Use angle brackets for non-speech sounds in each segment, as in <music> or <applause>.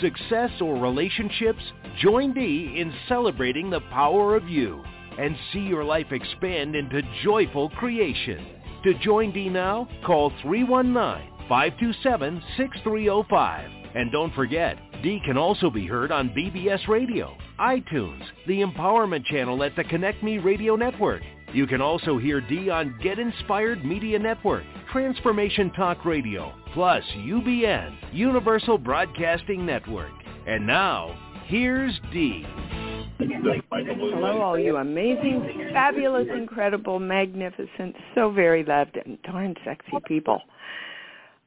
success, or relationships, join Dee in celebrating the power of you and see your life expand into joyful creation. To join Dee now, call 319 527-6305. And don't forget, Dee can also be heard on BBS Radio, iTunes, the Empowerment Channel at the Connect Me Radio Network. You can also hear Dee on Get Inspired Media Network, Transformation Talk Radio, plus UBN, Universal Broadcasting Network. And now, here's Dee. Hello, all you amazing, fabulous, incredible, magnificent, so very loved, and darn sexy people.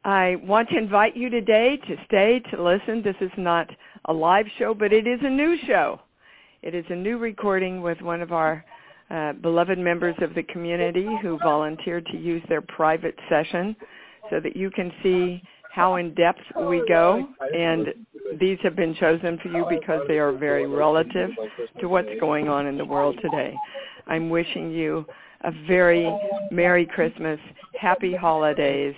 I want to invite you today to stay to listen. This is not a live show, but it is a new show. It is a new recording with one of our uh, beloved members of the community who volunteered to use their private session so that you can see how in depth we go. And these have been chosen for you because they are very relative to what's going on in the world today. I'm wishing you a very Merry Christmas, Happy Holidays,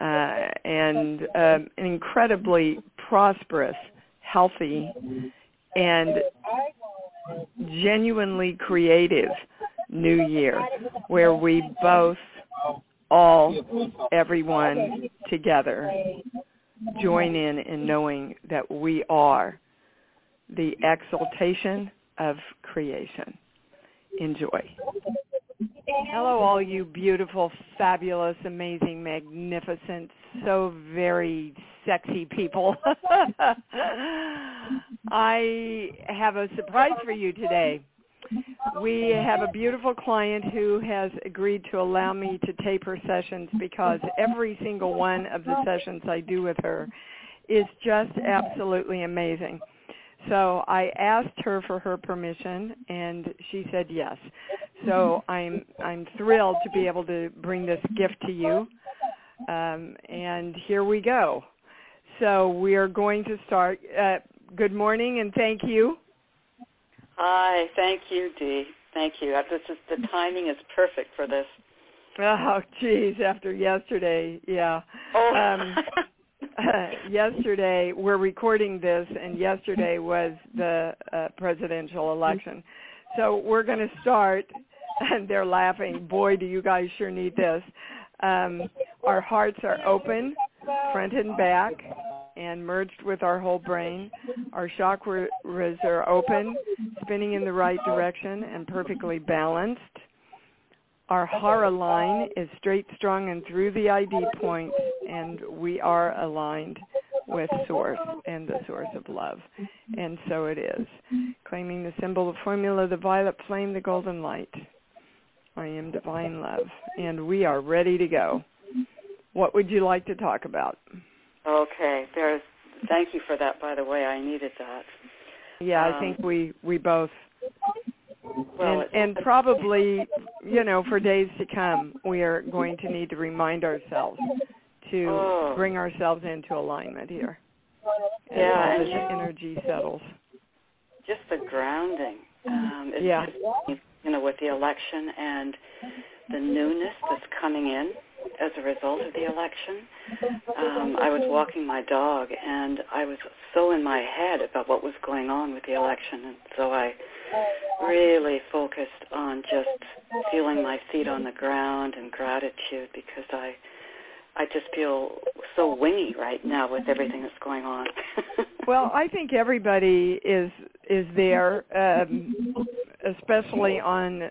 uh, and um, an incredibly prosperous, healthy, and genuinely creative new year where we both, all, everyone together join in in knowing that we are the exaltation of creation. Enjoy. Hello, all you beautiful, fabulous, amazing, magnificent, so very sexy people. <laughs> I have a surprise for you today. We have a beautiful client who has agreed to allow me to tape her sessions because every single one of the sessions I do with her is just absolutely amazing. So I asked her for her permission, and she said yes. So I'm I'm thrilled to be able to bring this gift to you. Um, and here we go. So we are going to start. Uh, good morning, and thank you. Hi, thank you, Dee. Thank you. Uh, this is the timing is perfect for this. <laughs> Oh, geez, after yesterday, yeah. Oh. Um, <laughs> <laughs> yesterday we're recording this and yesterday was the uh, presidential election. So we're going to start and they're laughing. Boy do you guys sure need this. Um, our hearts are open front and back and merged with our whole brain. Our chakras are open spinning in the right direction and perfectly balanced our hara line is straight, strong, and through the ID points, and we are aligned with Source and the source of love. And so it is. Claiming the symbol, the formula, the violet flame, the golden light. I am divine love, and we are ready to go. What would you like to talk about? Okay, there's. Thank you for that. By the way, I needed that. Yeah, I Um, think we we both Well, and, and probably, you know, for days to come, we are going to need to remind ourselves to Oh. bring ourselves into alignment here. as Yeah, and this energy settles. just the grounding. Um, it's Yeah. just, you know, with the election and the newness that's coming in as a result of the election. Um, I was walking my dog, and I was so in my head about what was going on with the election, and so I really focused on just feeling my feet on the ground and gratitude because I I just feel so wingy right now with everything that's going on. <laughs> Well, I think everybody is is there, um, especially on uh,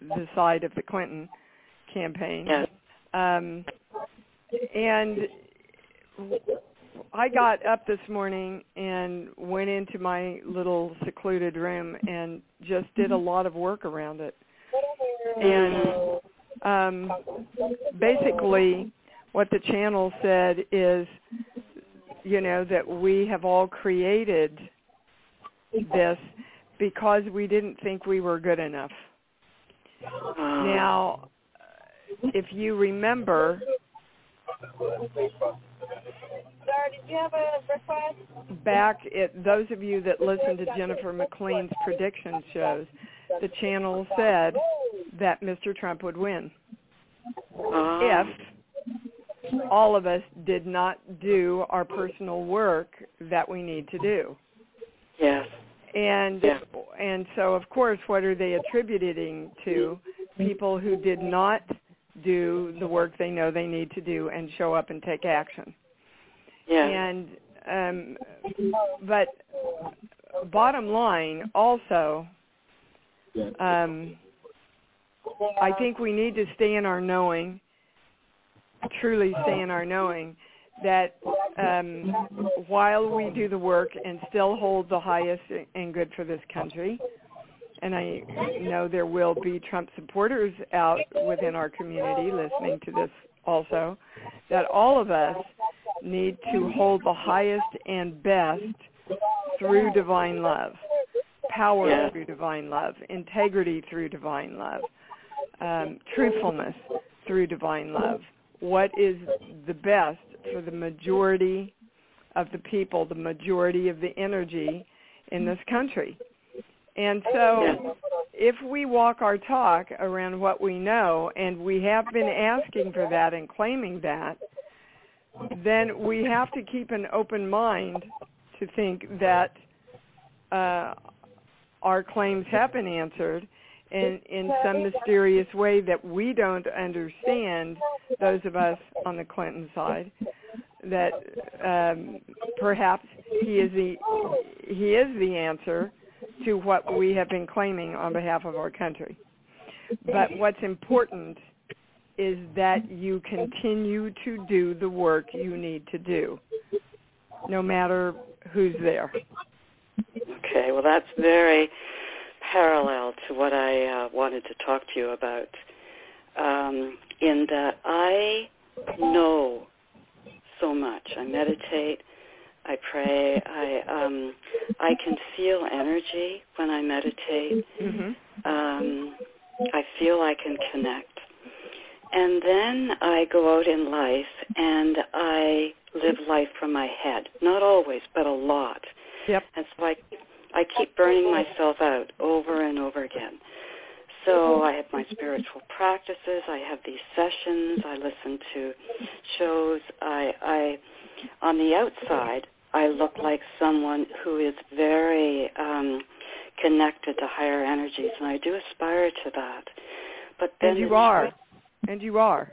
the side of the Clinton campaign. yes. Um, and I got up this morning and went into my little secluded room and just did a lot of work around it. And um, basically, what the channel said is you know, that we have all created this because we didn't think we were good enough. Now, if you remember, back at those of you that listen to Jennifer McLean's prediction shows, the channel said that Mr. Trump would win if all of us did not do our personal work that we need to do. yes, And Yeah. and so of course what are they attributing to people who did not do the work they know they need to do and show up and take action. Yes, And um but bottom line also um I think we need to stay in our knowing truly stay in our knowing that um while we do the work and still hold the highest and good for this country and I know there will be Trump supporters out within our community listening to this also that all of us need to hold the highest and best through divine love, power Yeah. through divine love, integrity through divine love, um, truthfulness through divine love. What is the best for the majority of the people, the majority of the energy in this country? And so if we walk our talk around what we know, and we have been asking for that and claiming that, then we have to keep an open mind to think that uh, our claims have been answered in, in some mysterious way that we don't understand, those of us on the Clinton side, that um, perhaps he is the he is the answer to what we have been claiming on behalf of our country. But what's important is that you continue to do the work you need to do, no matter who's there. Okay, well, that's very parallel to what I uh, wanted to talk to you about. Um, in that I know so much. I meditate. I pray. I um, I can feel energy when I meditate. hmm Um, I feel I can connect. And then I go out in life and I live life from my head. Not always, but a lot. Yep. And so I, I keep burning myself out over and over again. So I have my spiritual practices. I have these sessions. I listen to shows. I, I, on the outside, I look like someone who is very um, connected to higher energies, and I do aspire to that. But then And you are. And you are.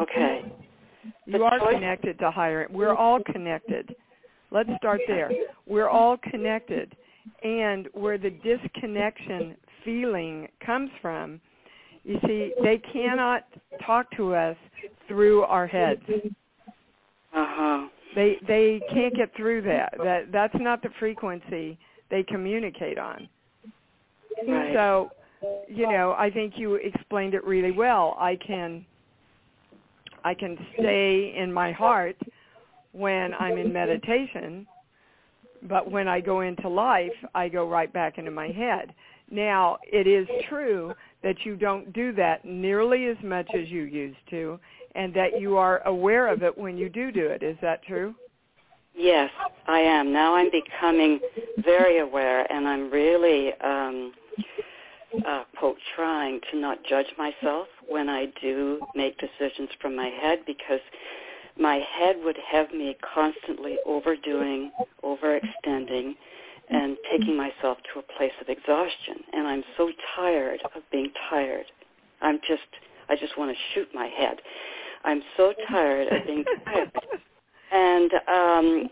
Okay. You The are choice- connected to higher. We're all connected. Let's start there. We're all connected. And where the disconnection feeling comes from, you see, they cannot talk to us through our heads. Uh huh. They they can't get through that. That that's not the frequency they communicate on. Right. So, you know, I think you explained it really well. I can I can stay in my heart when I'm in meditation, but when I go into life, I go right back into my head. Now, it is true that you don't do that nearly as much as you used to and that you are aware of it when you do do it. Is that true? Yes, I am. Now I'm becoming very aware, and I'm really, um, uh, quote, trying to not judge myself when I do make decisions from my head because my head would have me constantly overdoing, overextending, and taking myself to a place of exhaustion. And I'm so tired of being tired. I'm just, I just want to shoot my head. I'm so tired of being tired. And um,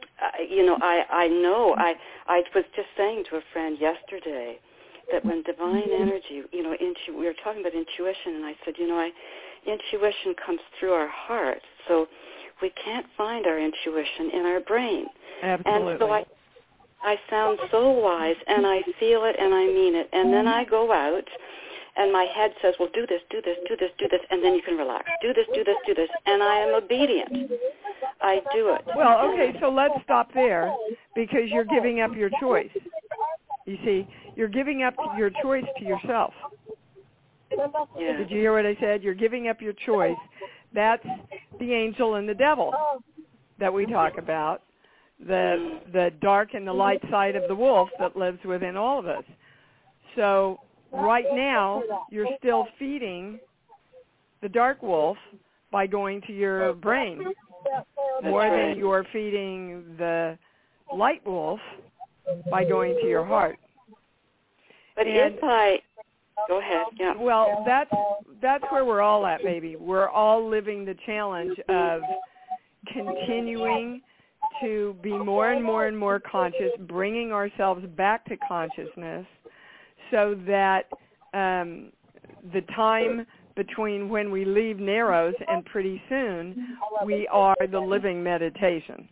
you know, I I know I I was just saying to a friend yesterday that when divine mm-hmm. energy, you know, intu- we were talking about intuition, and I said, you know, I intuition comes through our heart, so we can't find our intuition in our brain. Absolutely. And so I I sound so wise, and I feel it, and I mean it, and then I go out. And my head says, well, do this, do this, do this, do this, and then you can relax. Do this, do this, do this. And I am obedient. I do it. Well, okay, so let's stop there because you're giving up your choice. You see, you're giving up your choice to yourself. Yeah. Did you hear what I said? You're giving up your choice. That's the angel and the devil that we talk about. The the dark and the light side of the wolf that lives within all of us. So right now you're still feeding the dark wolf by going to your brain more than you're feeding the light wolf by going to your heart. But And- if I go ahead, yeah. Well, that's that's where we're all at, baby. We're all living the challenge of continuing to be more and more and more conscious, bringing ourselves back to consciousness, so that um, the time between when we leave Narrows and pretty soon we are the living meditation.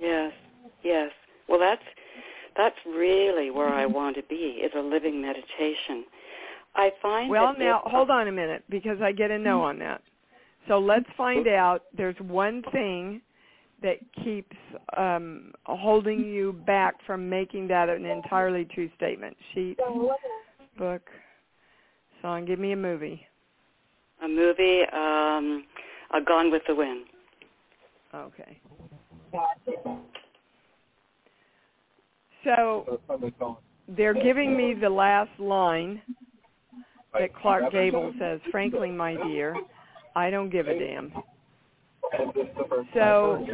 Yes, yes. Well, that's that's really where I want to be is a living meditation. I find Well, that now hold on a minute because I get a no on that. So let's find out. There's one thing that keeps um, holding you back from making that an entirely true statement. Sheet, book, song. Give me a movie. a movie, um, uh, Gone with the Wind. Okay. So they're giving me the last line that Clark Gable says, frankly, my dear, I don't give a damn. So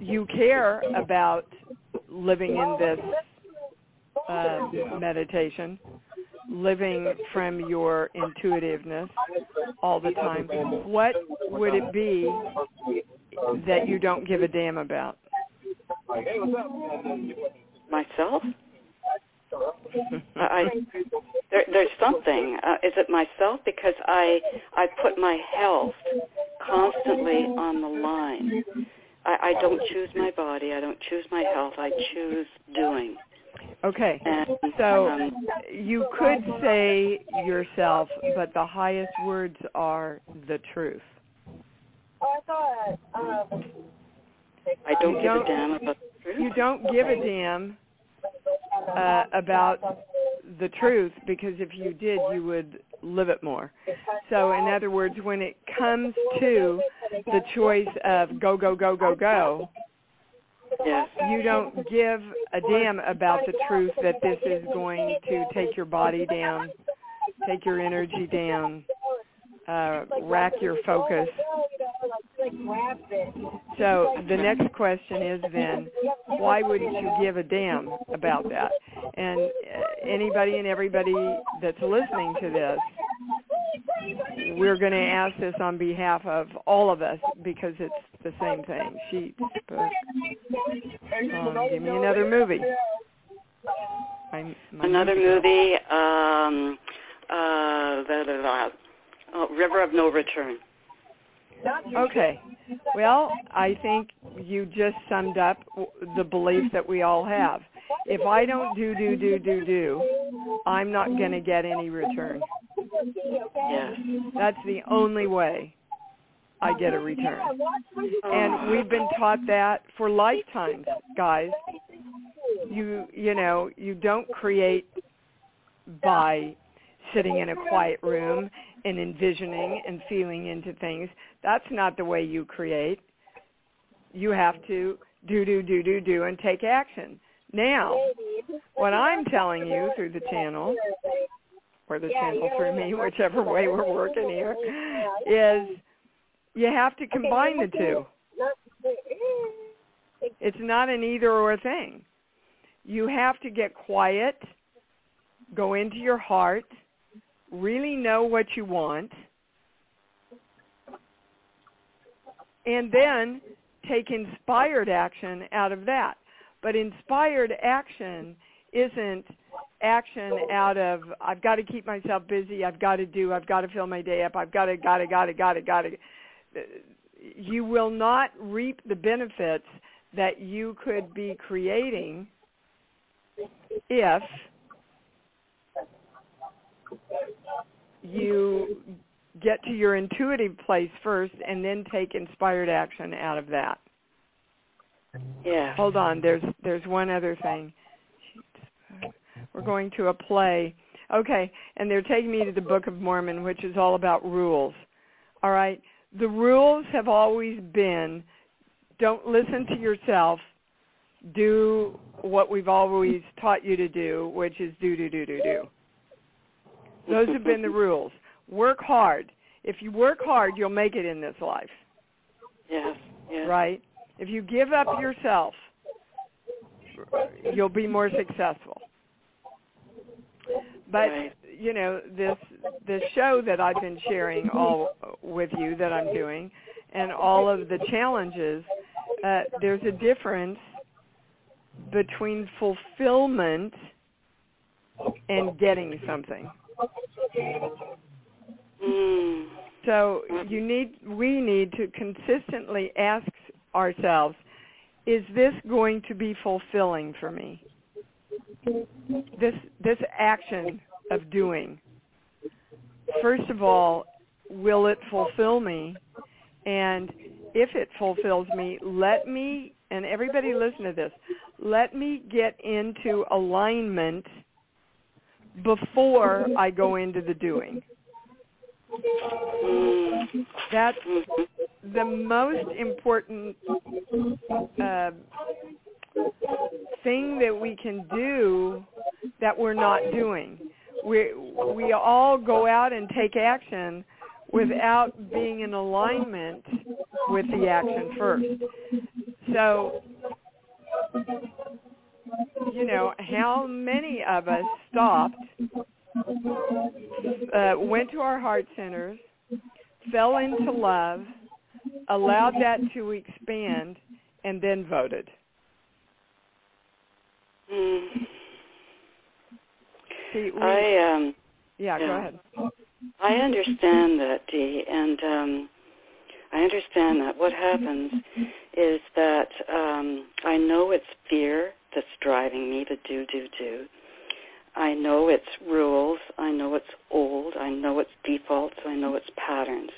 you care about living in this uh, meditation, living from your intuitiveness all the time. What would it be that you don't give a damn about? Myself? <laughs> I there, there's something. Uh, is it myself? Because I I put my health constantly on the line. I, I don't choose my body. I don't choose my health. I choose doing. Okay. And So um, you could say yourself, but the highest words are the truth. I don't You give don't- a damn about the truth. You don't give a damn uh, about the truth because if you did, you would live it more. So in other words, when it comes to the choice of go, go, go, go, go, Yes. you don't give a damn about the truth that this is going to take your body down, take your energy down, uh, rack your focus. So the next question is then, why wouldn't you give a damn about that? And uh, anybody and everybody that's listening to this, we're going to ask this on behalf of all of us because it's the same thing. She book, um, give me another movie. My, my Another movie, um, uh, the, the, the, oh, River of No Return. Okay. Well, I think you just summed up the belief that we all have. If I don't do, do, do, do, do, I'm not going to get any return. Yes. That's the only way I get a return. And we've been taught that for lifetimes, guys. You you know, you don't create by sitting in a quiet room and envisioning and feeling into things. That's not the way you create. You have to do do do do do and take action. Now, what I'm telling you through the channel or the channel through me, whichever way we're working here, is you have to combine the two. It's not an either or thing. You have to get quiet, go into your heart, really know what you want, and then take inspired action out of that. But inspired action isn't action out of I've got to keep myself busy, I've got to do, I've got to fill my day up, I've got to, got to, got to, got to, got to. You will not reap the benefits that you could be creating if you get to your intuitive place first and then take inspired action out of that. Yeah. Hold on, there's there's one other thing. We're going to a play. Okay, and they're taking me to the Book of Mormon, which is all about rules. All right. The rules have always been don't listen to yourself. Do what we've always taught you to do, which is do do do do do. Those have been the <laughs> rules. Work hard. If you work hard, you'll make it in this life. Yes. Yes. Right? If you give up yourself, you'll be more successful. But Right. you know this the show that I've been sharing all with you that I'm doing, and all of the challenges. Uh, there's a difference between fulfillment and getting something. Mm. So you need we need to consistently ask ourselves, is this going to be fulfilling for me? This this action of doing. First of all, will it fulfill me? And if it fulfills me, let me and everybody listen to this. Let me get into alignment before I go into the doing. That's the most important uh, thing that we can do that we're not doing. We we all go out and take action without being in alignment with the action first. So you know, how many of us stopped, uh, went to our heart centers, fell into love, allowed that to expand, and then voted. Mm. See, we, I um yeah, go ahead. I understand that, Dee, and um, I understand that. What happens is that um, I know it's fear that's driving me to do, do, do. I know it's rules. I know it's old. I know it's defaults. I know it's patterns.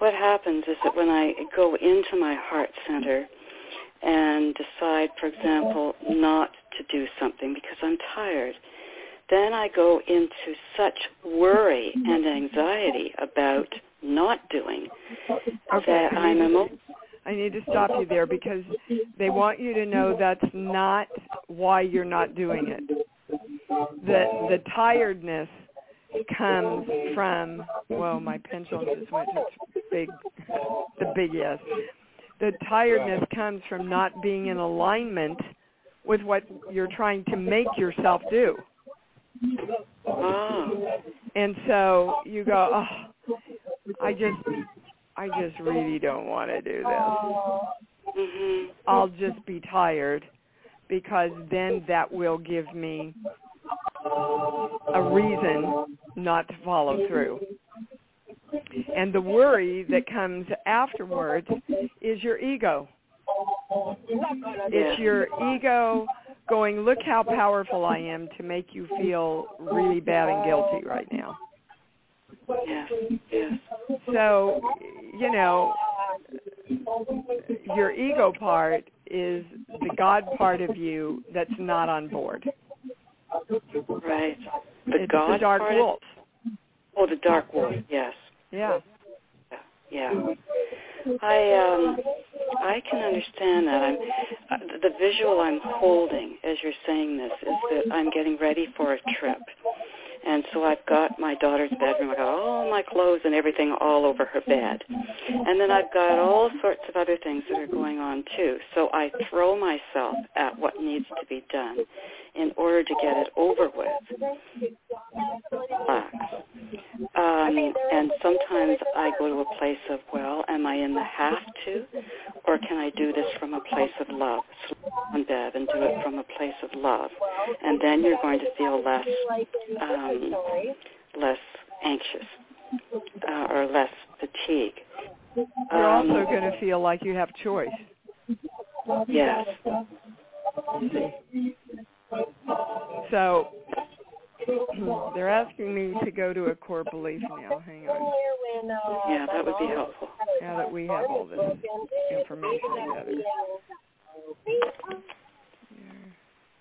What happens is that when I go into my heart center and decide, for example, not to do something because I'm tired, then I go into such worry and anxiety about not doing Okay, I'm emo- I need to stop you there because they want you to know that's not why you're not doing it. The the tiredness comes from well, my pendulum just went to big the big yes. The tiredness comes from not being in alignment with what you're trying to make yourself do. oh, And so you go, oh, I just, I just really don't want to do this. mhm, I'll just be tired because then that will give me a reason not to follow through. And the worry that comes afterwards is your ego. It's your ego going, look how powerful I am to make you feel really bad and guilty right now. So, you know, your ego part is the God part of you that's not on board. right. The it's God the dark part. wolf. Oh, the dark wolf. Yes. Yeah. Yeah. I um I can understand that. I'm uh, the visual I'm holding as you're saying this is that I'm getting ready for a trip. And so I've got my daughter's bedroom. I've got all my clothes and everything all over her bed. And then I've got all sorts of other things that are going on too. So I throw myself at what needs to be done in order to get it over with. Relax. Um, and sometimes I go to a place of, well, am I in the have to? Or can I do this from a place of love? Sleep on bed and do it from a place of love. And then you're going to feel less, um, less anxious uh, or less fatigue. You're Um, also going to feel like you have choice. Yes. So <clears throat> they're asking me to go to a core belief now. Hang on. Yeah, that would be helpful. Now that we have all this information together.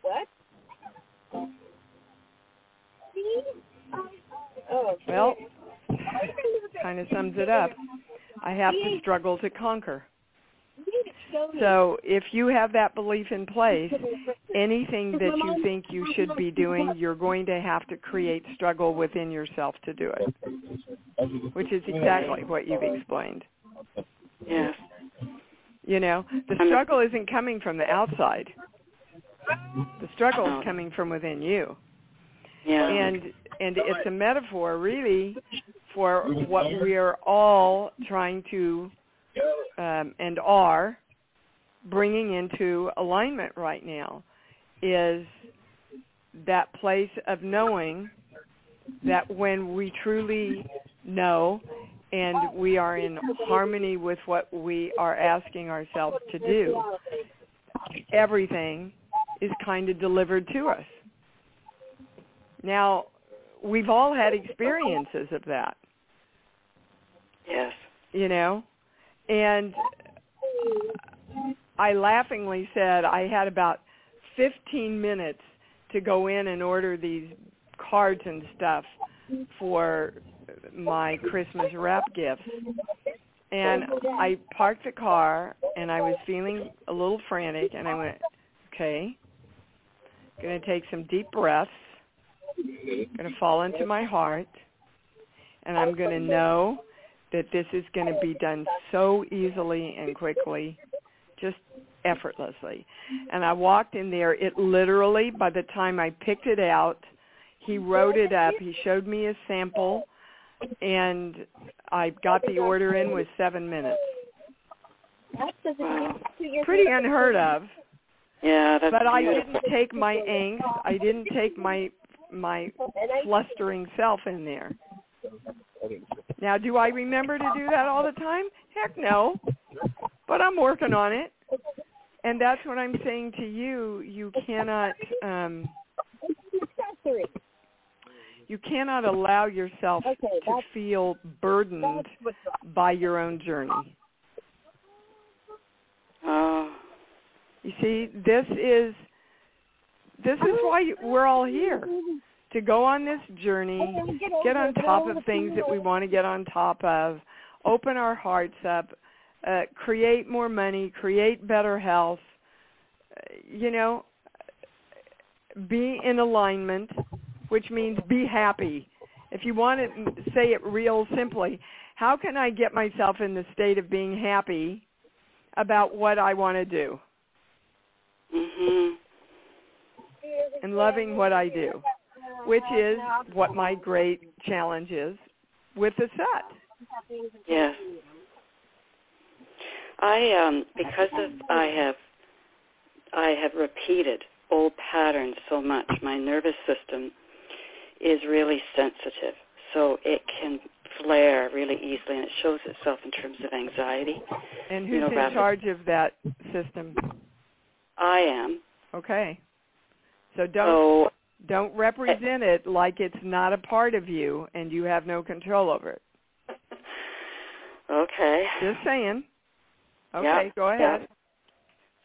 What? Oh, Well, kind of sums it up. I have to struggle to conquer. So if you have that belief in place, anything that you think you should be doing, you're going to have to create struggle within yourself to do it, which is exactly what you've explained. Yes. You know, the struggle isn't coming from the outside. The struggle is coming from within you. Yeah. And and it's a metaphor really for what we are all trying to um, and are bringing into alignment right now is that place of knowing that when we truly know and we are in harmony with what we are asking ourselves to do, everything is kind of delivered to us. Now, we've all had experiences of that, yes. you know, and I laughingly said I had about 15 minutes to go in and order these cards and stuff for my Christmas wrap gifts. And I parked the car and I was feeling a little frantic and I went, okay, going to take some deep breaths, going to fall into my heart, and I'm going to know that this is going to be done so easily and quickly, just effortlessly. And I walked in there. It literally, by the time I picked it out, he wrote it up. He showed me a sample, and I got the order in with seven minutes. Wow. Pretty unheard of. Yeah, that's But I beautiful. didn't take my angst. I didn't take my my flustering self in there. Now, do I remember to do that all the time? Heck no. But I'm working on it. And that's what I'm saying to you. You cannot um you cannot allow yourself Okay, to feel burdened by your own journey. Oh, You see, this is this is why we're all here to go on this journey, get on top of things that we want to get on top of, open our hearts up, uh, create more money, create better health. Uh, you know, be in alignment, which means be happy. If you want to say it real simply, how can I get myself in the state of being happy about what I want to do mhm. and loving what I do, which is what my great challenge is with the set. Yes. I um because of I have I have repeated old patterns so much, my nervous system is really sensitive. So it can flare really easily and it shows itself in terms of anxiety. And You who's know, in charge of that system? I am. Okay. So don't So don't represent it like it's not a part of you and you have no control over it. <laughs> okay. Just saying. Okay, Yeah, go ahead. yeah.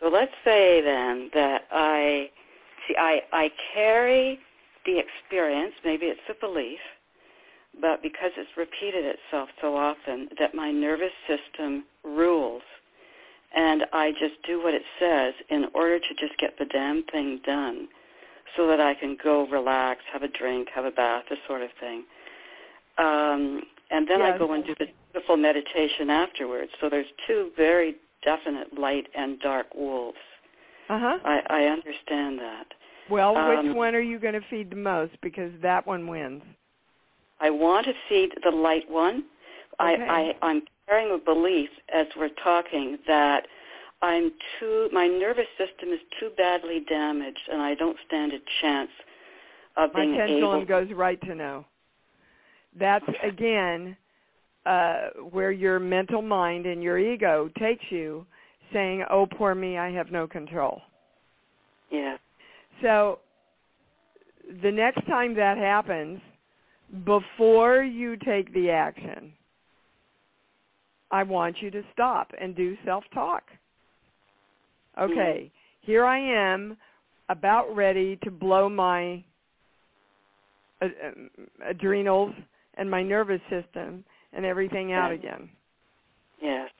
So let's say then that I see I I carry the experience, maybe it's a belief, but because it's repeated itself so often that my nervous system rules and I just do what it says in order to just get the damn thing done so that I can go relax, have a drink, have a bath, this sort of thing. Um, and then I go and do this beautiful meditation afterwards. So there's two very definite light and dark wolves. Uh-huh. I, I understand that. Well, which Um, one are you going to feed the most because that one wins? I want to feed the light one. Okay. I, I, I'm carrying a belief as we're talking that I'm too, my nervous system is too badly damaged and I don't stand a chance of being. able. My pendulum goes right to no. That's again uh, where your mental mind and your ego takes you, saying, "Oh, poor me, I have no control." Yeah. So the next time that happens, before you take the action, I want you to stop and do self-talk. Okay, here I am about ready to blow my uh, um, adrenals and my nervous system and everything out Yes. again. Yes.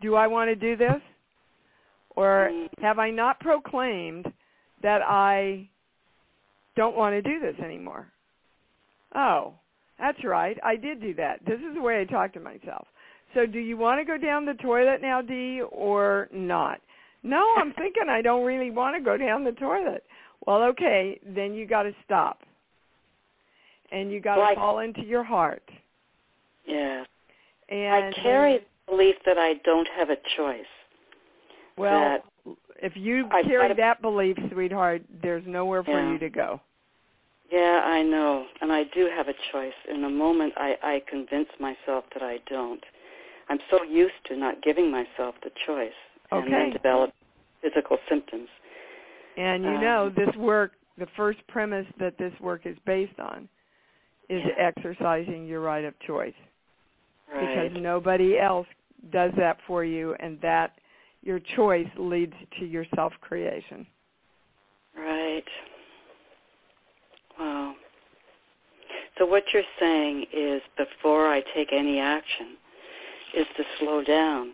Do I want to do this? Or have I not proclaimed that I don't want to do this anymore? Oh, that's right. I did do that. This is the way I talk to myself. So do you want to go down the toilet now, Dee, or not? No, I'm <laughs> thinking I don't really want to go down the toilet. Well, okay, then you got to stop. And you got to Well, I- fall into your heart. Yes. And I carry the belief that I don't have a choice. Well, if you I carry to- that belief, sweetheart, there's nowhere for Yeah. you to go. Yeah, I know, and I do have a choice. In a moment, I, I convince myself that I don't. I'm so used to not giving myself the choice, and then develop physical symptoms. And you Um, know, this work, the first premise that this work is based on is exercising your right of choice. Right. Because nobody else does that for you and that your choice leads to your self-creation. Right. Wow. So what you're saying is before I take any action is to slow down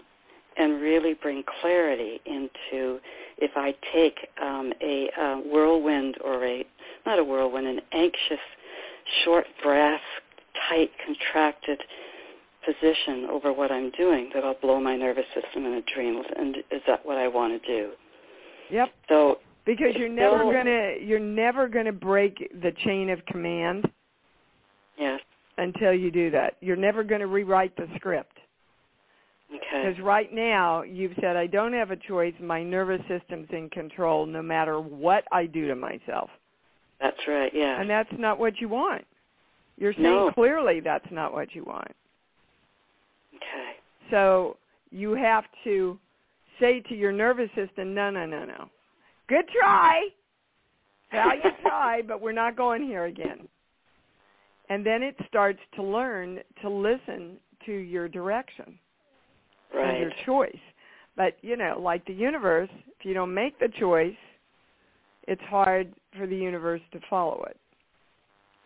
and really bring clarity into if I take um, a uh, whirlwind or a, not a whirlwind, an anxious, short breath, tight, contracted position over what I'm doing, that I'll blow my nervous system and adrenals. And is that what I want to do? Yep. So Because you're never to you're never going to break the chain of command yes, until you do that. You're never going to rewrite the script. okay. Because right now you've said I don't have a choice. My nervous system's in control no matter what I do to myself. That's right. Yeah. And that's not what you want. You're saying No. clearly that's not what you want. okay. So you have to say to your nervous system, no, no, no, no. Good try. Valiant <laughs> try, but we're not going here again. And then it starts to learn to listen to your direction and Right. your choice. But, you know, like the universe, if you don't make the choice, it's hard for the universe to follow it.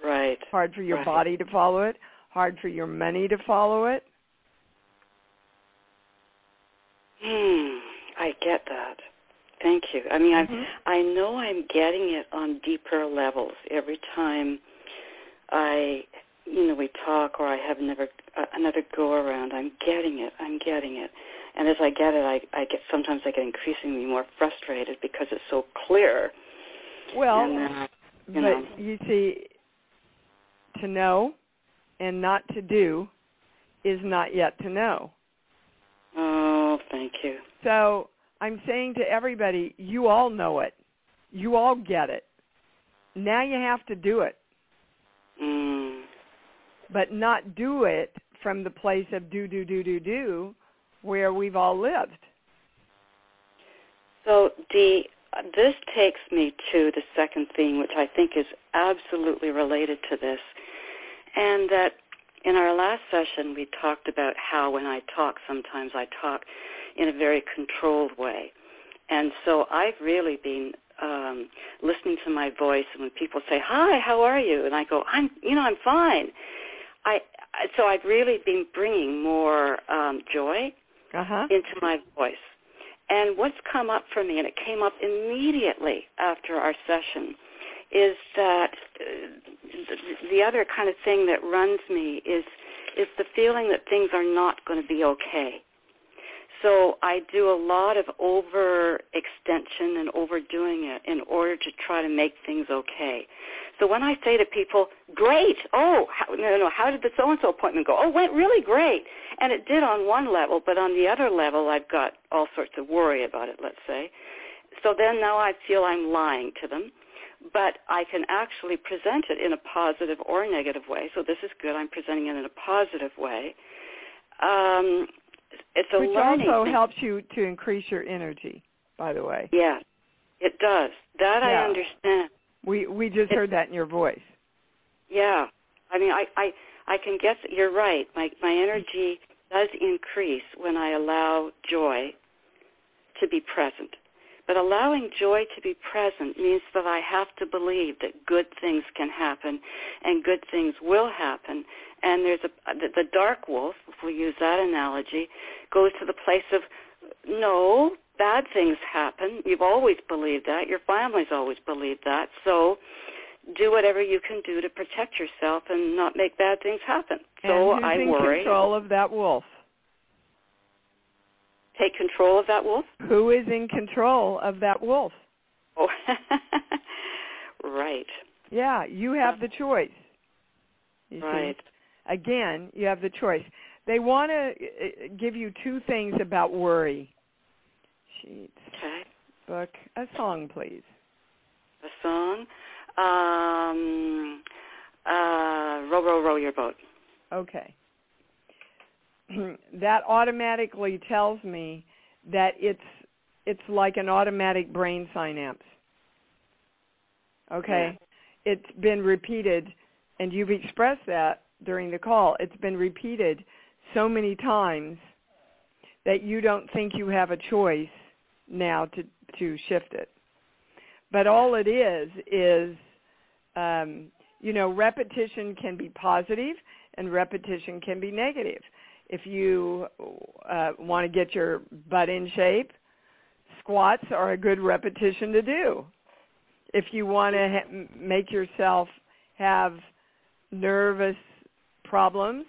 Right. Hard for your Right. body to follow it, hard for your money to follow it. Hmm. I get that. Thank you. I mean, Mhm. I I know I'm getting it on deeper levels every time I, you know, we talk or I have another uh, another go around. I'm getting it. I'm getting it. And as I get it, I I get sometimes I get increasingly more frustrated because it's so clear. Well, and I- you but know. you see, to know and not to do is not yet to know. oh, thank you. So I'm saying to everybody, you all know it. You all get it. Now you have to do it, Mm. but not do it from the place of do, do, do, do, do, where we've all lived. So, Dee, uh, this takes me to the second theme, which I think is absolutely related to this, and that in our last session we talked about how when I talk, sometimes I talk in a very controlled way, and so I've really been um, listening to my voice, and when people say, "Hi, how are you?" and I go, "I'm, you know, I'm fine." I so I've really been bringing more um, joy Uh-huh. into my voice. And what's come up for me, and it came up immediately after our session, is that uh, the- the other kind of thing that runs me is is the feeling that things are not going to be okay. So I do a lot of overextension and overdoing it in order to try to make things okay. So when I say to people, "Great! Oh, how, no, no! How did the so-and-so appointment go? Oh, went really great." And it did on one level, but on the other level, I've got all sorts of worry about it. Let's say. So then now I feel I'm lying to them, but I can actually present it in a positive or negative way. So this is good. I'm presenting it in a positive way. Um, it's a Which learning. also thing. helps you to increase your energy, by the way. Yeah, it does. That I understand. We we just It- heard that in your voice. Yeah, I mean, I I I can guess. You're right. My my energy does increase when I allow joy to be present. But allowing joy to be present means that I have to believe that good things can happen and good things will happen. And there's a the dark wolf, if we use that analogy, goes to the place of no, bad things happen. You've always believed that. Your family's always believed that. So do whatever you can do to protect yourself and not make bad things happen. So and who's I in worry. control of that wolf? Take control of that wolf? Who is in control of that wolf? Oh, <laughs> right. Yeah, you have the choice. You Right. See? Again, you have the choice. They want to give you two things about worry. Sheets, Okay. book, a song, please. A song. Um, uh, row, row, row your boat. Okay. <clears throat> that automatically tells me that it's it's like an automatic brain synapse. Okay? It's been repeated and you've expressed that during the call. It's been repeated so many times that you don't think you have a choice now to to shift it. But all it is is um, you know, repetition can be positive and repetition can be negative. If you uh, want to get your butt in shape, squats are a good repetition to do. If you want to ha- make yourself have nervous problems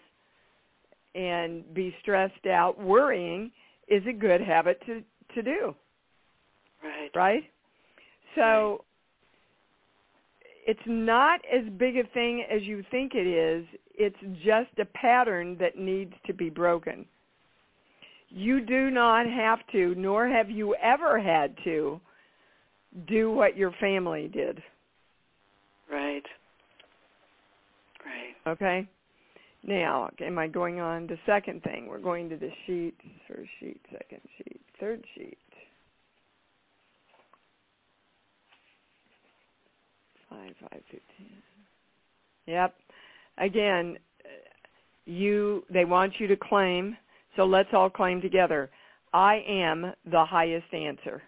and be stressed out, worrying is a good habit to, to do, Right. right? So it's not as big a thing as you think it is. It's just a pattern that needs to be broken. You do not have to, nor have you ever had to, do what your family did. Right. Right. Okay? Now, am I going on to second thing? We're going to the sheet, first sheet, second sheet, third sheet. Five, five, fifteen. Yep. Again, you they want you to claim, so let's all claim together. I am the highest answer.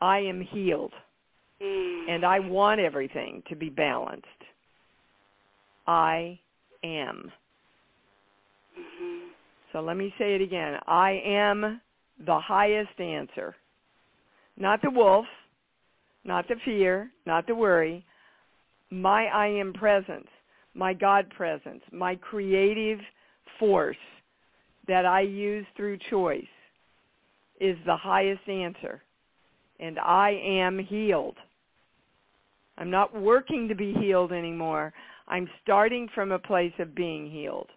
I am healed Mm. and I want everything to be balanced. I am. hmm So let me say it again. I am the highest answer. Not the wolf, not the fear, not the worry. My I am presence, my God presence, my creative force that I use through choice is the highest answer. And I am healed. I'm not working to be healed anymore. I'm starting from a place of being healed.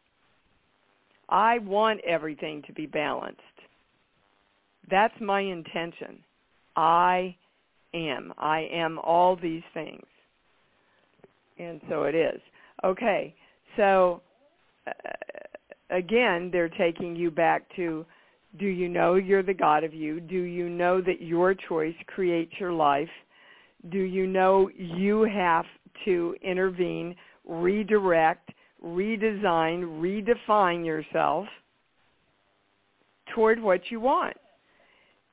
I want everything to be balanced. That's my intention. I am. I am all these things. And so it is. Okay. So uh, again, they're taking you back to do you know you're the God of you? Do you know that your choice creates your life? Do you know you have to intervene, redirect, redesign, redefine yourself toward what you want?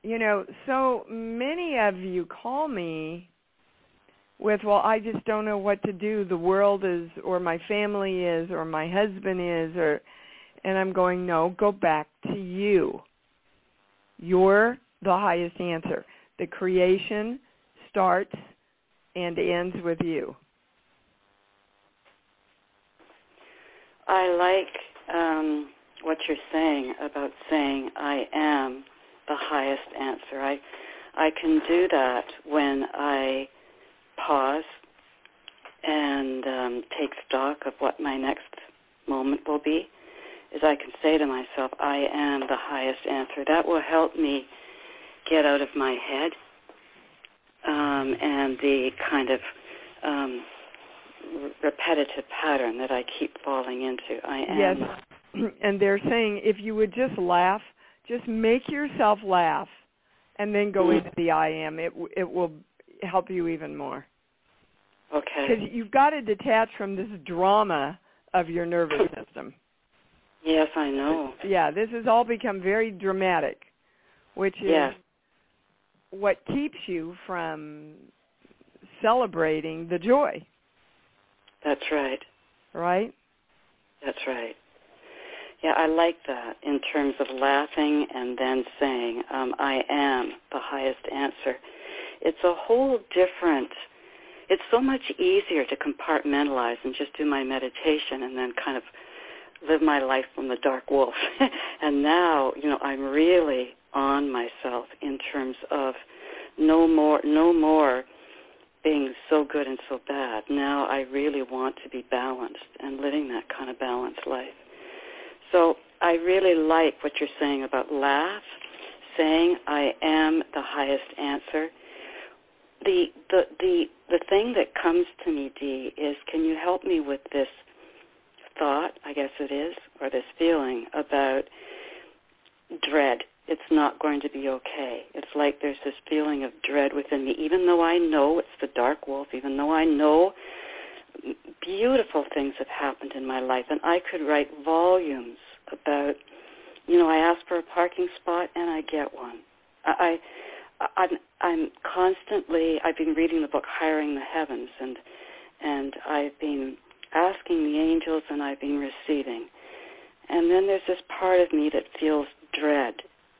You know, so many of you call me with, well, I just don't know what to do. The world is, or my family is, or my husband is, or, and I'm going, no, go back to you. You're the highest answer. The creation starts and ends with you. I like um, what you're saying about saying I am the highest answer. I I can do that when I pause and um, take stock of what my next moment will be. Is I can say to myself, I am the highest answer. That will help me get out of my head um, and the kind of um, repetitive pattern that I keep falling into. I am. Yes. <clears throat> And they're saying if you would just laugh, just make yourself laugh and then go hmm. into the I am. It it will help you even more. Okay. Cuz you've got to detach from this drama of your nervous system. Yes, I know. Yeah, this has all become very dramatic, which is Yes. what keeps you from celebrating the joy, That's right. right? That's right. Yeah, I like that in terms of laughing and then saying, um, I am the highest answer. It's a whole different, it's so much easier to compartmentalize and just do my meditation and then kind of live my life from the dark wolf. <laughs> and now, you know, I'm really on myself in terms of no more, no more being so good and so bad. Now I really want to be balanced and living that kind of balanced life. So I really like what you're saying about laugh, saying I am the highest answer. The the the the thing that comes to me, Dee, is can you help me with this thought, I guess it is, or this feeling about dread. It's not going to be okay. It's like there's this feeling of dread within me, even though I know it's the dark wolf, even though I know beautiful things have happened in my life, and I could write volumes about, you know, I ask for a parking spot and I get one. I, I I'm I'm constantly I've been reading the book Hiring the Heavens and and I've been asking the angels and I've been receiving. And then there's this part of me that feels dread.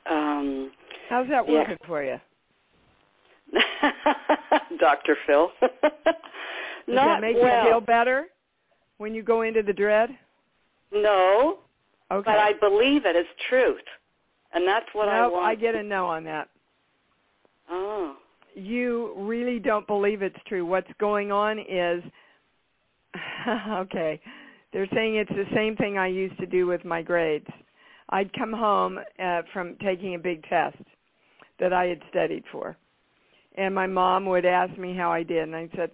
Um How's that Yeah. for you? <laughs> Dr. Phil. <laughs> Does Not it make well. you feel better when you go into the dread? No, Okay. but I believe it is truth. And that's what I nope, want. I get a no on that. Oh. You really don't believe it's true. What's going on is, <laughs> okay, they're saying it's the same thing I used to do with my grades. I'd come home uh, from taking a big test that I had studied for, and my mom would ask me how I did, and I said,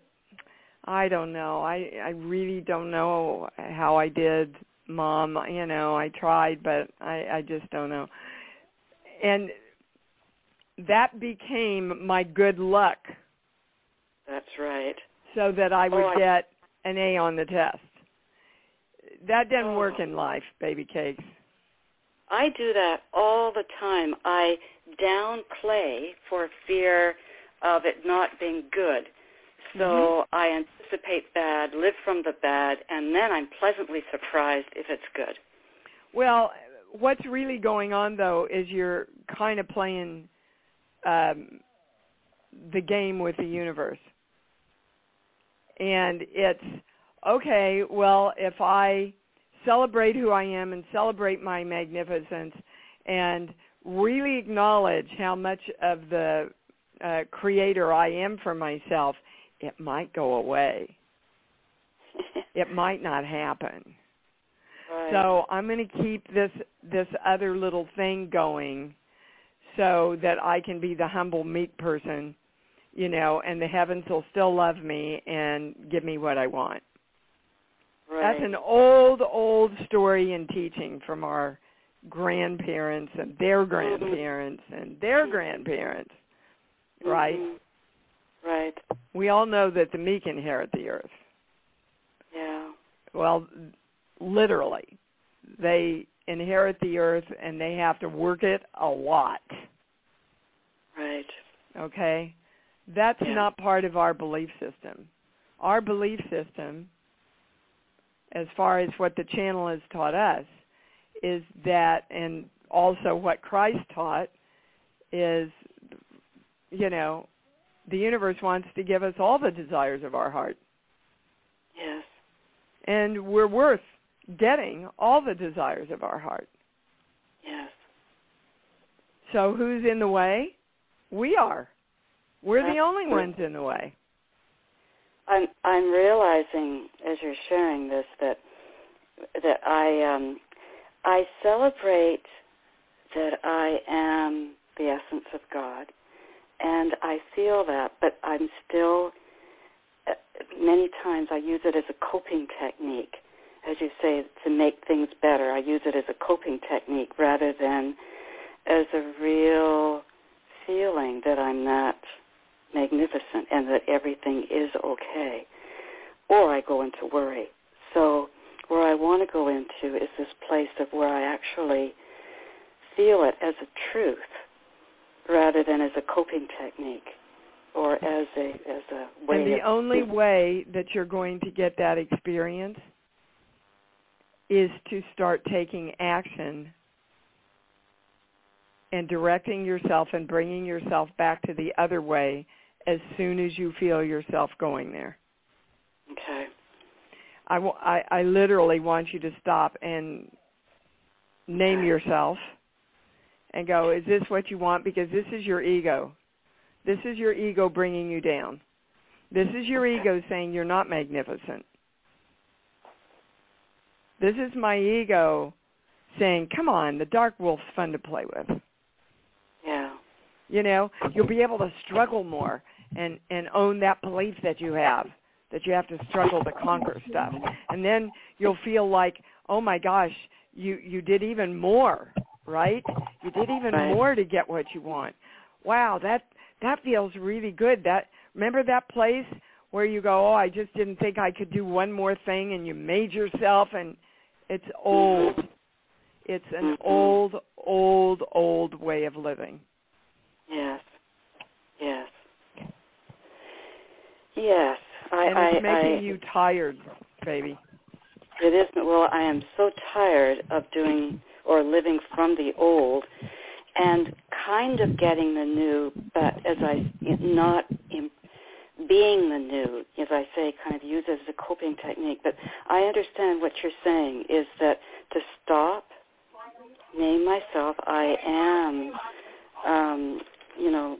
I don't know. I I really don't know how I did, mom. You know, I tried, but I I just don't know. And that became my good luck That's right. so that I would Oh, I- get an A on the test. That doesn't Oh. work in life, baby cakes. I do that all the time. I downplay for fear of it not being good. So Mm-hmm. I anticipate bad, live from the bad, and then I'm pleasantly surprised if it's good. Well, what's really going on though is you're kind of playing um, the game with the universe, and it's okay. Well, if I celebrate who I am and celebrate my magnificence, and really acknowledge how much of the uh, creator I am for myself, it might go away. It might not happen. <laughs> Right. So I'm going to keep this this other little thing going so that I can be the humble meek person, you know, and the heavens will still love me and give me what I want. right. That's an old old story and teaching from our grandparents and their grandparents and their grandparents. Right? Mhm. Right. We all know that the meek inherit the earth. Yeah. well literally they inherit the earth and they have to work it a lot Right. okay that's Yeah. not part of our belief system our belief system as far as what the channel has taught us is that and also what Christ taught is you know the universe wants to give us all the desires of our heart Yes. and we're worth getting all the desires of our heart. Yes. So who's in the way? We are. We're the only ones in the way. I'm I'm realizing as you're sharing this that that I um I celebrate that I am the essence of God and I feel that but I'm still uh, many times I use it as a coping technique as you say to make things better I use it as a coping technique rather than as a real feeling that I'm that magnificent and that everything is okay. Or I go into worry. So where I want to go into is this place of where I actually feel it as a truth rather than as a coping technique or as a as a way and the of only way that you're going to get that experience is to start taking action and directing yourself and bringing yourself back to the other way as soon as you feel yourself going there. Okay. I, w- I, I literally want you to stop and name yourself and go, is this what you want? Because this is your ego. This is your ego bringing you down. This is your ego saying you're not magnificent. This is my ego saying, come on, the dark wolf's fun to play with. Yeah. You know, you'll be able to struggle more and, and own that belief that you have, that you have to struggle to conquer stuff. And then you'll feel like, oh my gosh, you, you did even more, right? You did even Right. more to get what you want. Wow, that that feels really good. That remember that place where you go, oh, I just didn't think I could do one more thing, and you made yourself, and it's old. It's an Mhm. old, old, old way of living. Yes. Yes. Yes. I and I, it's making I you tired, baby. It is. Well, I am so tired of doing or living from the old and kind of getting the new, but as I, not in, being the new, as I say, kind of use it as a coping technique. But I understand what you're saying is that to stop, name myself, I am, um, you know,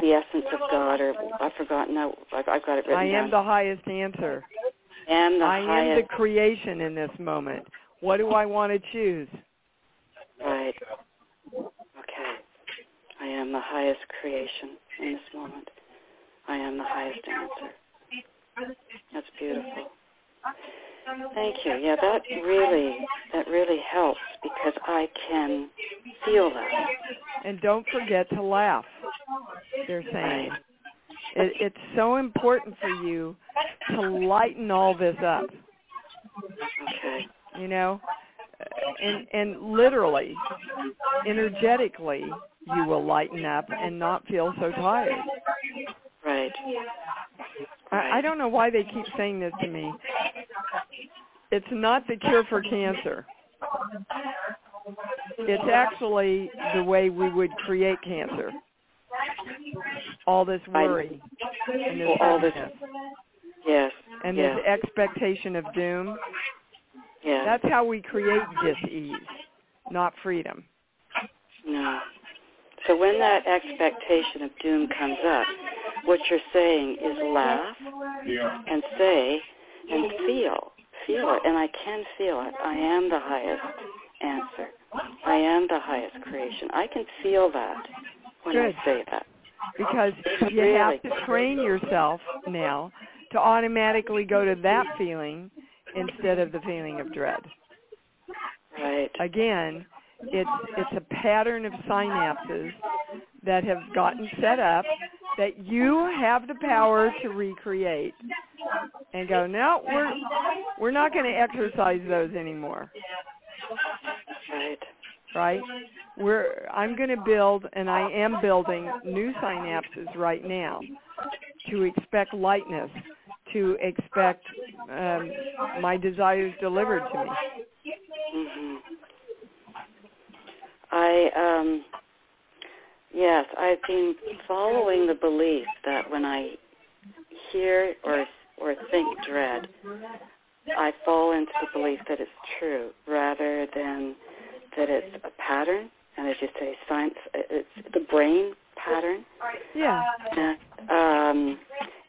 the essence of God, or I've forgotten now, I've, I've got it written I am down. the highest answer. am the I am the creation in this moment. What do I want to choose? Right. Okay. I am the highest creation in this moment. I am the highest answer. That's beautiful. Thank you. Yeah, that really that really helps because I can feel that. And don't forget to laugh. They're saying Right. it, it's so important for you to lighten all this up. Okay. You know, and and literally, energetically, you will lighten up and not feel so tired. Right. I, I don't know why they keep saying this to me. It's not the cure for cancer. It's actually the way we would create cancer. All this worry and this Well, all this- Yes. and yeah. this expectation of doom. Yeah. That's how we create dis-ease, not freedom. No. So when that expectation of doom comes up, what you're saying is laugh and say and feel. Feel it. And I can feel it. I am the highest answer. I am the highest creation. I can feel that when Good. I say that. because you have to train yourself now to automatically go to that feeling instead of the feeling of dread. Right. Again, it's it's a pattern of synapses that have gotten set up that you have the power to recreate and go, no, we're we're not going to exercise those anymore, Right. right? We're I'm going to build and I am building new synapses right now to expect lightness, to expect um, my desires delivered to me. Mhm. I um yes, I've been following the belief that when I hear or or think dread, I fall into the belief that it's true rather than that it's a pattern and as you say science it's the brain pattern Yeah. and, um,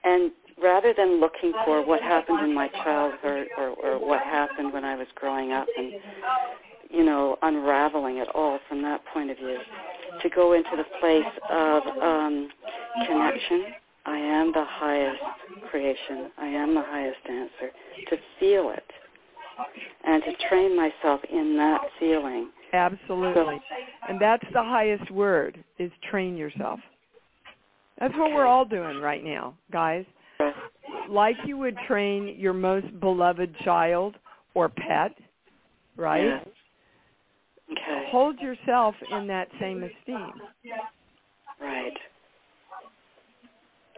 and rather than looking for what happened in my childhood or, or what happened when I was growing up and, you know, unraveling it all from that point of view, to go into the place of um, connection. I am the highest creation. I am the highest answer. To feel it and to train myself in that feeling. Absolutely. And that's the highest word is train yourself. That's what we're all doing right now, guys. Like you would train your most beloved child or pet, right? Yeah. Okay. Hold yourself in that same esteem. Right.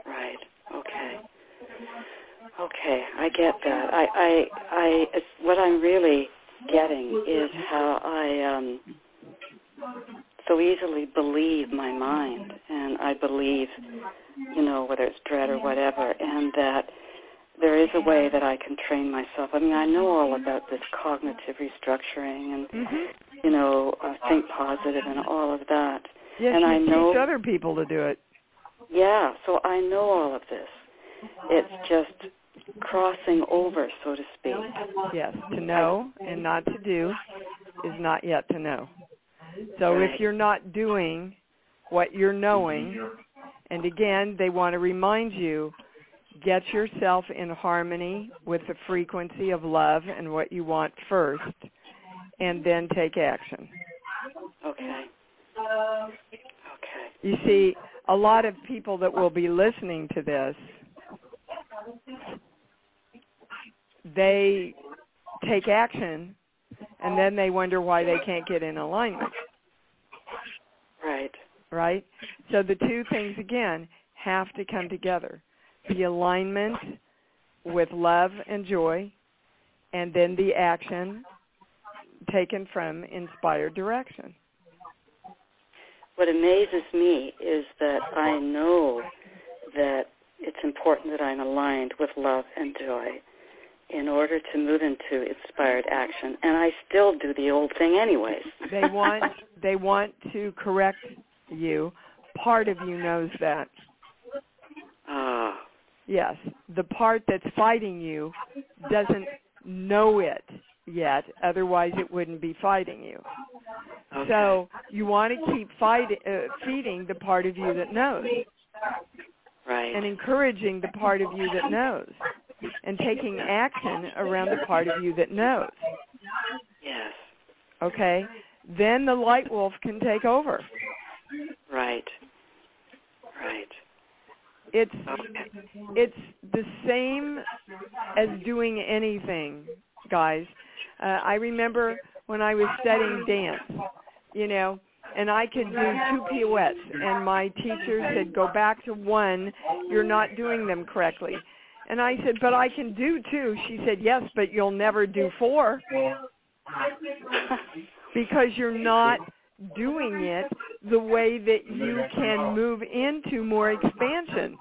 Right. Okay. Okay, I get that. I, I, I. It's, what I'm really getting is how I um, so easily believe my mind, and I believe, you know, whether it's dread or whatever, and that there is a way that I can train myself. I mean, I know all about this cognitive restructuring and, Mm-hmm. you know, uh, think positive and all of that. Yes, And you I know- teach other people to do it. Yeah, so I know all of this. It's just crossing over, so to speak. Yes, to know and not to do is not yet to know. So if you're not doing what you're knowing, and again, they want to remind you, get yourself in harmony with the frequency of love and what you want first, and then take action. Okay. Okay. You see, a lot of people that will be listening to this, they take action and then they wonder why they can't get in alignment, Right. right? So the two things again have to come together. The alignment with love and joy and then the action taken from inspired direction. What amazes me is that I know that it's important that I'm aligned with love and joy in order to move into inspired action, and I still do the old thing anyways. They want they want to correct you. Part of you knows that. Ah, Yes, the part that's fighting you doesn't know it yet. Otherwise, it wouldn't be fighting you. okay. So you want to keep fighting, uh, feeding the part of you that knows, right. and encouraging the part of you that knows, and taking action around the part of you that knows. yes. Okay, then the light wolf can take over. Right. Right. It's Okay. it's the same as doing anything, guys. Uh, I remember when I was studying dance, you know, and I could do two pirouettes, and my teacher said, "Go back to one. You're not doing them correctly." And I said, "But I can do two. She said, "Yes, but you'll never do four <laughs> because you're not doing it the way that you can move into more expansion."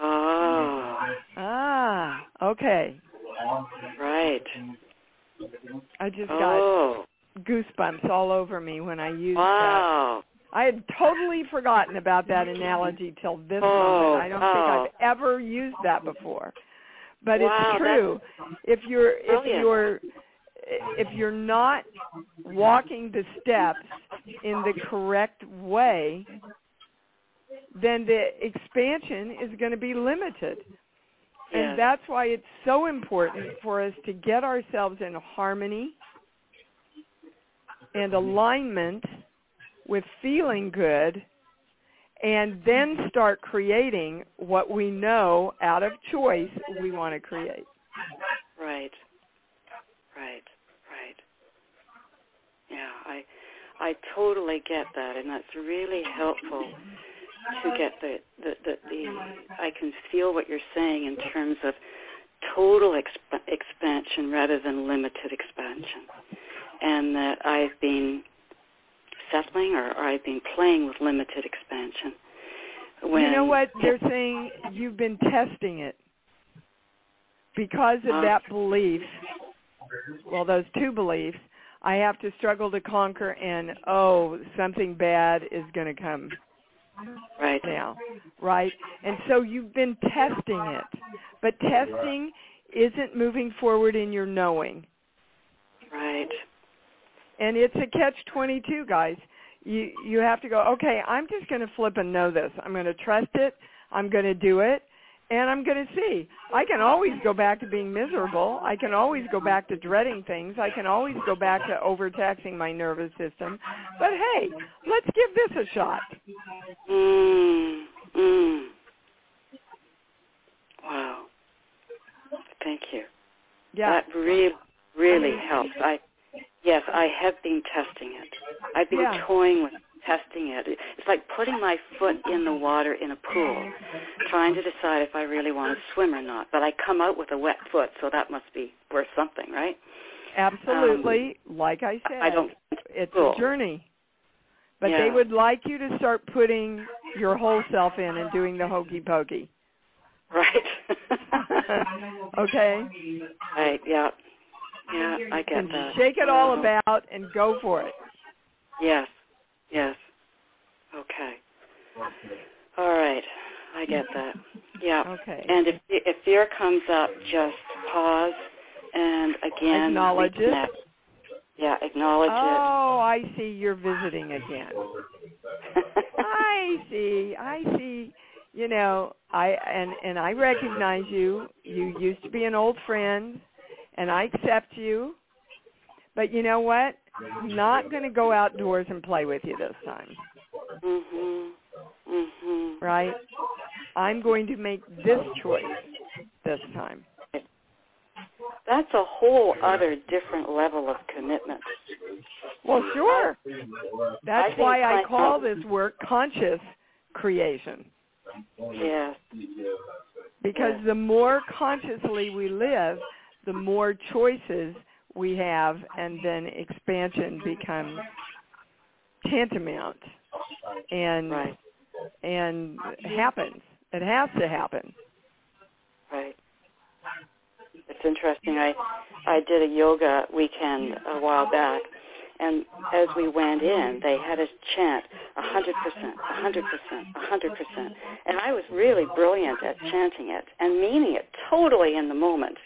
oh, Ah, okay. right. I just got Oh, goosebumps all over me when I used that. I had totally forgotten about that analogy till this Oh, moment. I don't oh. think I've oh. ever used that before. But Wow, it's true. If you're if brilliant. you're if you're not walking the steps in the correct way, then the expansion is going to be limited. And that's why it's so important for us to get ourselves in harmony and alignment with feeling good and then start creating what we know out of choice we want to create. Right. Right. Right. Yeah, I I totally get that and that's really helpful to get the the the, the I can feel what you're saying in terms of total exp- expansion rather than limited expansion. And that I've been settling or, or I've been playing with limited expansion. When you know what <laughs> they're saying? You've been testing it because of that belief. Well, those two beliefs. I have to struggle to conquer, and oh, something bad is going to come right. now, right? And so you've been testing it, but testing isn't moving forward in your knowing. Right. And it's a catch 22 guys. You you have to go okay i'm just going to flip and know this. I'm going to trust it. I'm going to do it. And i'm going to see. I can always go back to being miserable. I can always go back to dreading things. I can always go back to overtaxing my nervous system. But hey let's give this a shot. Mm, mm. Wow. Thank you. yeah. That really really helps. I yes, I have been testing it. I've been Yeah. toying with testing it. It's like putting my foot in the water in a pool, trying to decide if I really want to swim or not. But I come out with a wet foot, so that must be worth something, right? Absolutely. Um, like I said, I don't. it's Cool. a journey. But Yeah. they would like you to start putting your whole self in and doing the hokey pokey. Right. <laughs> <laughs> okay? right. Yeah. Yeah, I get And that. shake it all Uh, about and go for it. Yes. Yes. Okay. All right. I get that. Yeah. Okay. And if if fear comes up, just pause and again Acknowledge it. Yeah, acknowledge it. Oh, I see you're visiting again. I see. I see. You know, I and and I recognize you. You used to be an old friend, and I accept you. But you know what? I'm not going to go outdoors and play with you this time, mhm. Mhm. right? I'm going to make this choice this time. That's a whole other different level of commitment. Well, sure. That's think why I I- call this work conscious creation. Yes. Because the more consciously we live, the more choices we have, and then expansion becomes tantamount and Right. and happens. It has to happen. Right. It's interesting. I I did a yoga weekend a while back, and as we went in, they had us chant a hundred percent, a hundred percent, a hundred percent, and I was really brilliant at chanting it and meaning it totally in the moment.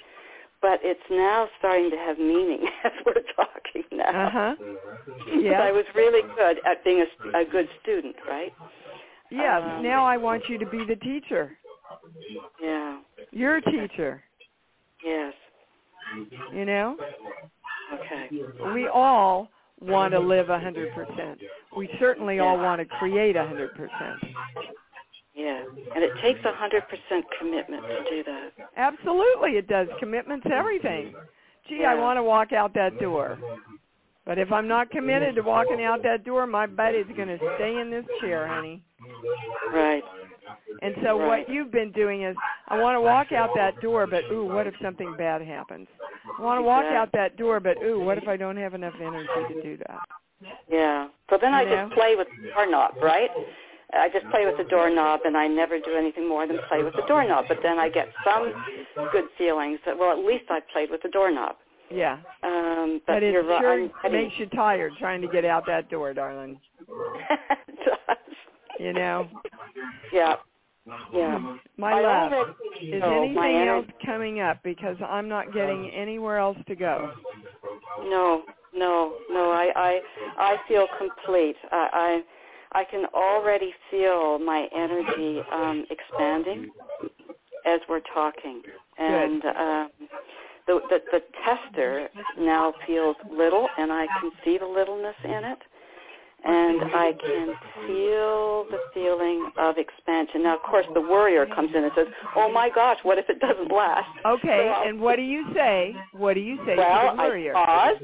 But it's now starting to have meaning <laughs> as we're talking now. <laughs> Uh huh. Because Yeah. I was really good at being a, a good student, right? Yes. Um, now I want you to be the teacher. Yeah. You're a teacher. Yes. You know. Okay. We all want to live a hundred percent. We certainly all want to create a hundred percent. Yeah. And it takes a hundred percent commitment to do that. Absolutely, it does. Commitment's everything. Gee, I want to walk out that door. But if I'm not committed to walking out that door, my butt is going to stay in this chair, honey. Right. And so Right. what you've been doing is, I want to walk out that door, but ooh, what if something bad happens? I want to walk Exactly. out that door, but ooh, what if I don't have enough energy to do that? Yeah. So then I know? just play with the doorknob, right? I just play with the doorknob, and I never do anything more than play with the doorknob. But then I get some good feelings that, well, at least I played with the doorknob. Yeah. Um, but, But it you're sure I'm ready. makes you tired trying to get out that door, darling. <laughs> it does. You know? Yeah. Yeah. My I love. Is my anything else coming up? Because I'm not getting anywhere else to go. No, no, no. I, I, I feel complete. I, I, I can already feel my energy um, expanding as we're talking, and um, the, the the tester now feels little, and I can see the littleness in it, and I can feel the feeling of expansion. Now, of course, the worrier comes in and says, "Oh my gosh, what if it doesn't last?" Okay, So and what do you say? What do you say well, to the I pause.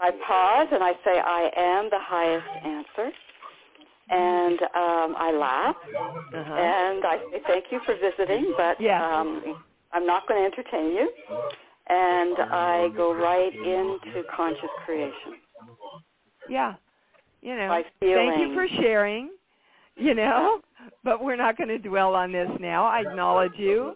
I pause and I say, I am the highest answer. And um, I laugh Uh-huh. and I say, thank you for visiting, but Yeah. um, I'm not going to entertain you. And I go right into conscious creation Yeah. You know, thank you for sharing, you know, but we're not going to dwell on this now. I acknowledge you.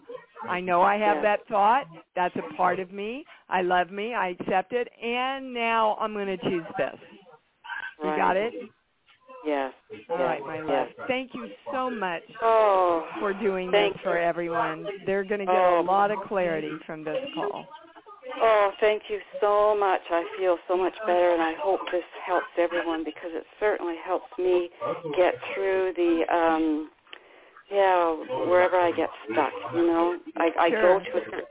I know I have that thought. That's a part of me. I love me. I accept it. And now I'm going to choose this. You Right. got it? Yes. All yes, right, my love. yes. Thank you so much Oh, for doing this for everyone. They're going to get Oh. a lot of clarity from this call. Oh, thank you so much. I feel so much better, and I hope this helps everyone because it certainly helps me get through the, um, yeah, wherever I get stuck. You know, I, I Sure. go to a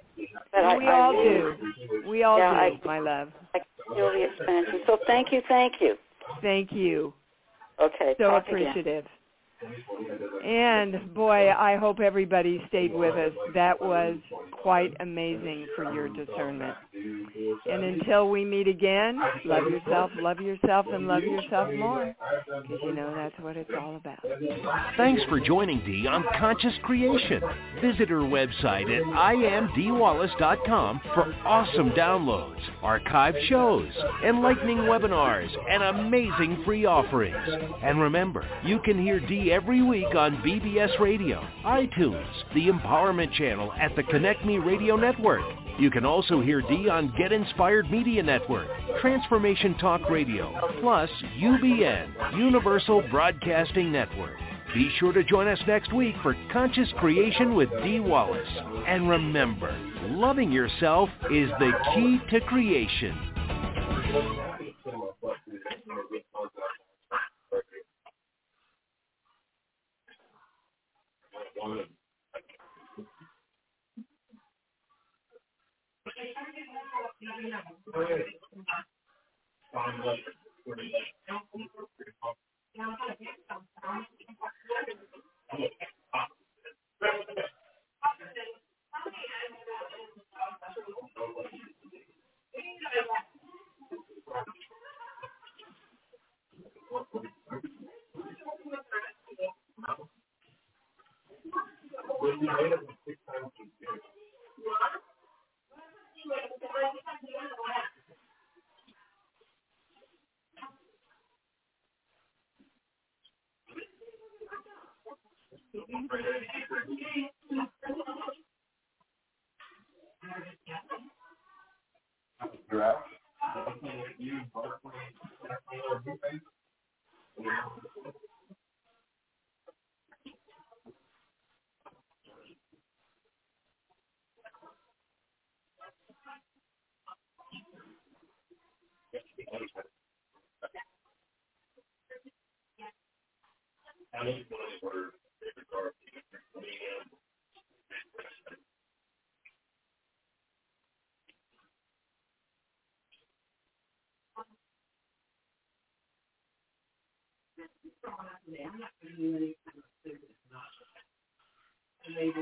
but I, we I all do. We all Yeah, do, I- my love. I feel the expansion. So thank you, thank you. Thank you. Okay, So talk again. And boy, I hope everybody stayed with us. That was quite amazing for your discernment. And until we meet again, love yourself, love yourself, and love yourself more. Because you know that's what it's all about. Thanks for joining Dee on Conscious Creation. Visit her website at iamdeewallace.com for awesome downloads, archived shows, enlightening webinars, and amazing free offerings. And remember, you can hear Dee every week on BBS Radio, iTunes, the Empowerment Channel at the Connect Me Radio Network. You can also hear Dee on Get Inspired Media Network, Transformation Talk Radio, plus UBN, Universal Broadcasting Network. Be sure to join us next week for Conscious Creation with Dee Wallace. And remember, loving yourself is the key to creation.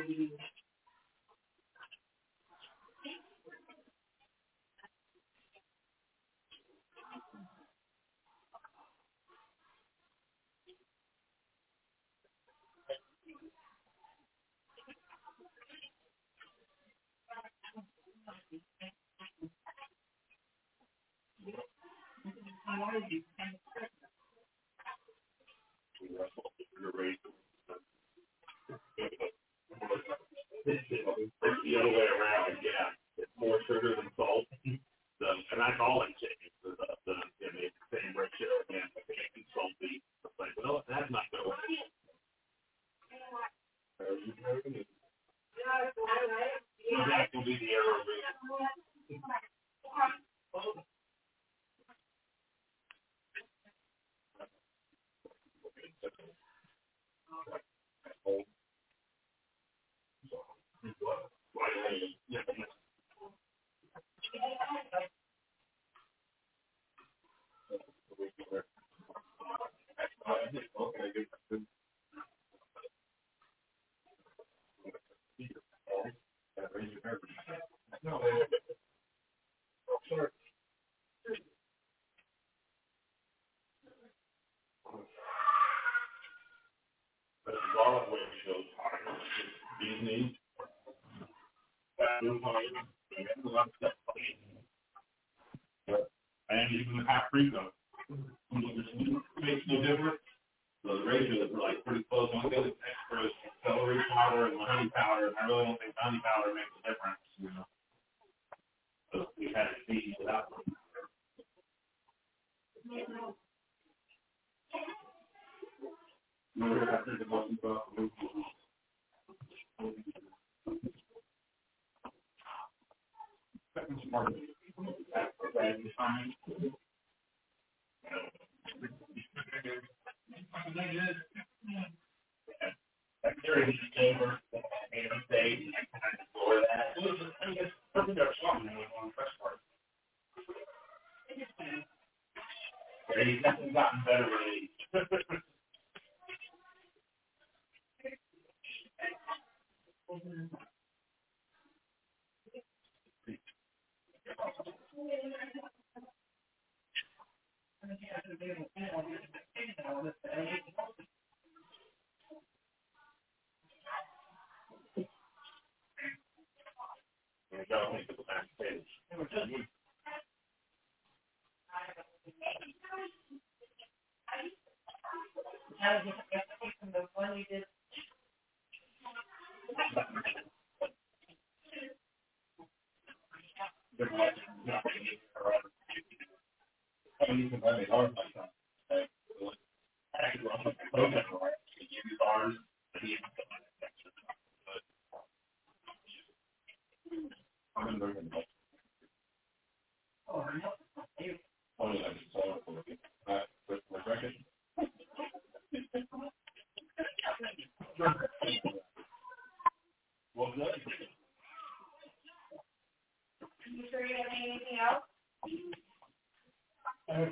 you. Thank you. The other way around, yeah. It's more sugar than salt. So, and that's all I'm saying. The, the, same ratio again, it's salty. It's like, well, that's not going That will be the error. But a lot of ways shows Disney, and the paprika. Uh, makes no difference. So the ratio is like pretty close. Only the other extra is celery powder and honey powder, and I really don't think honey powder makes a difference. You know. So we had to see without. Remember Second. Secretary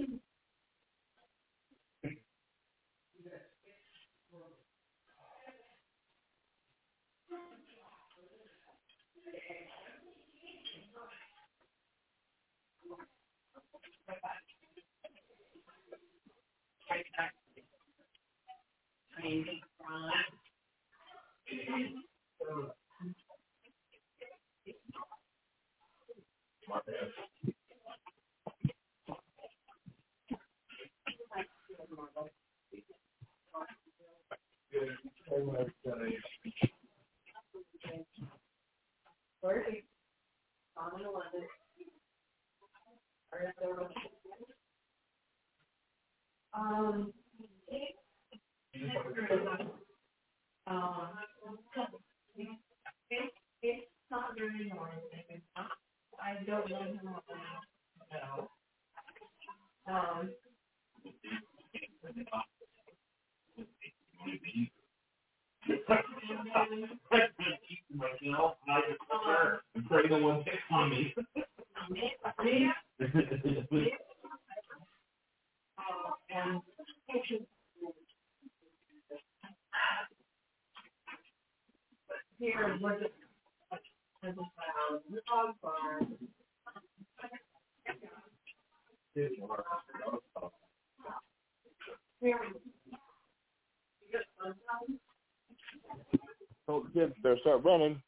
Jesus. start running,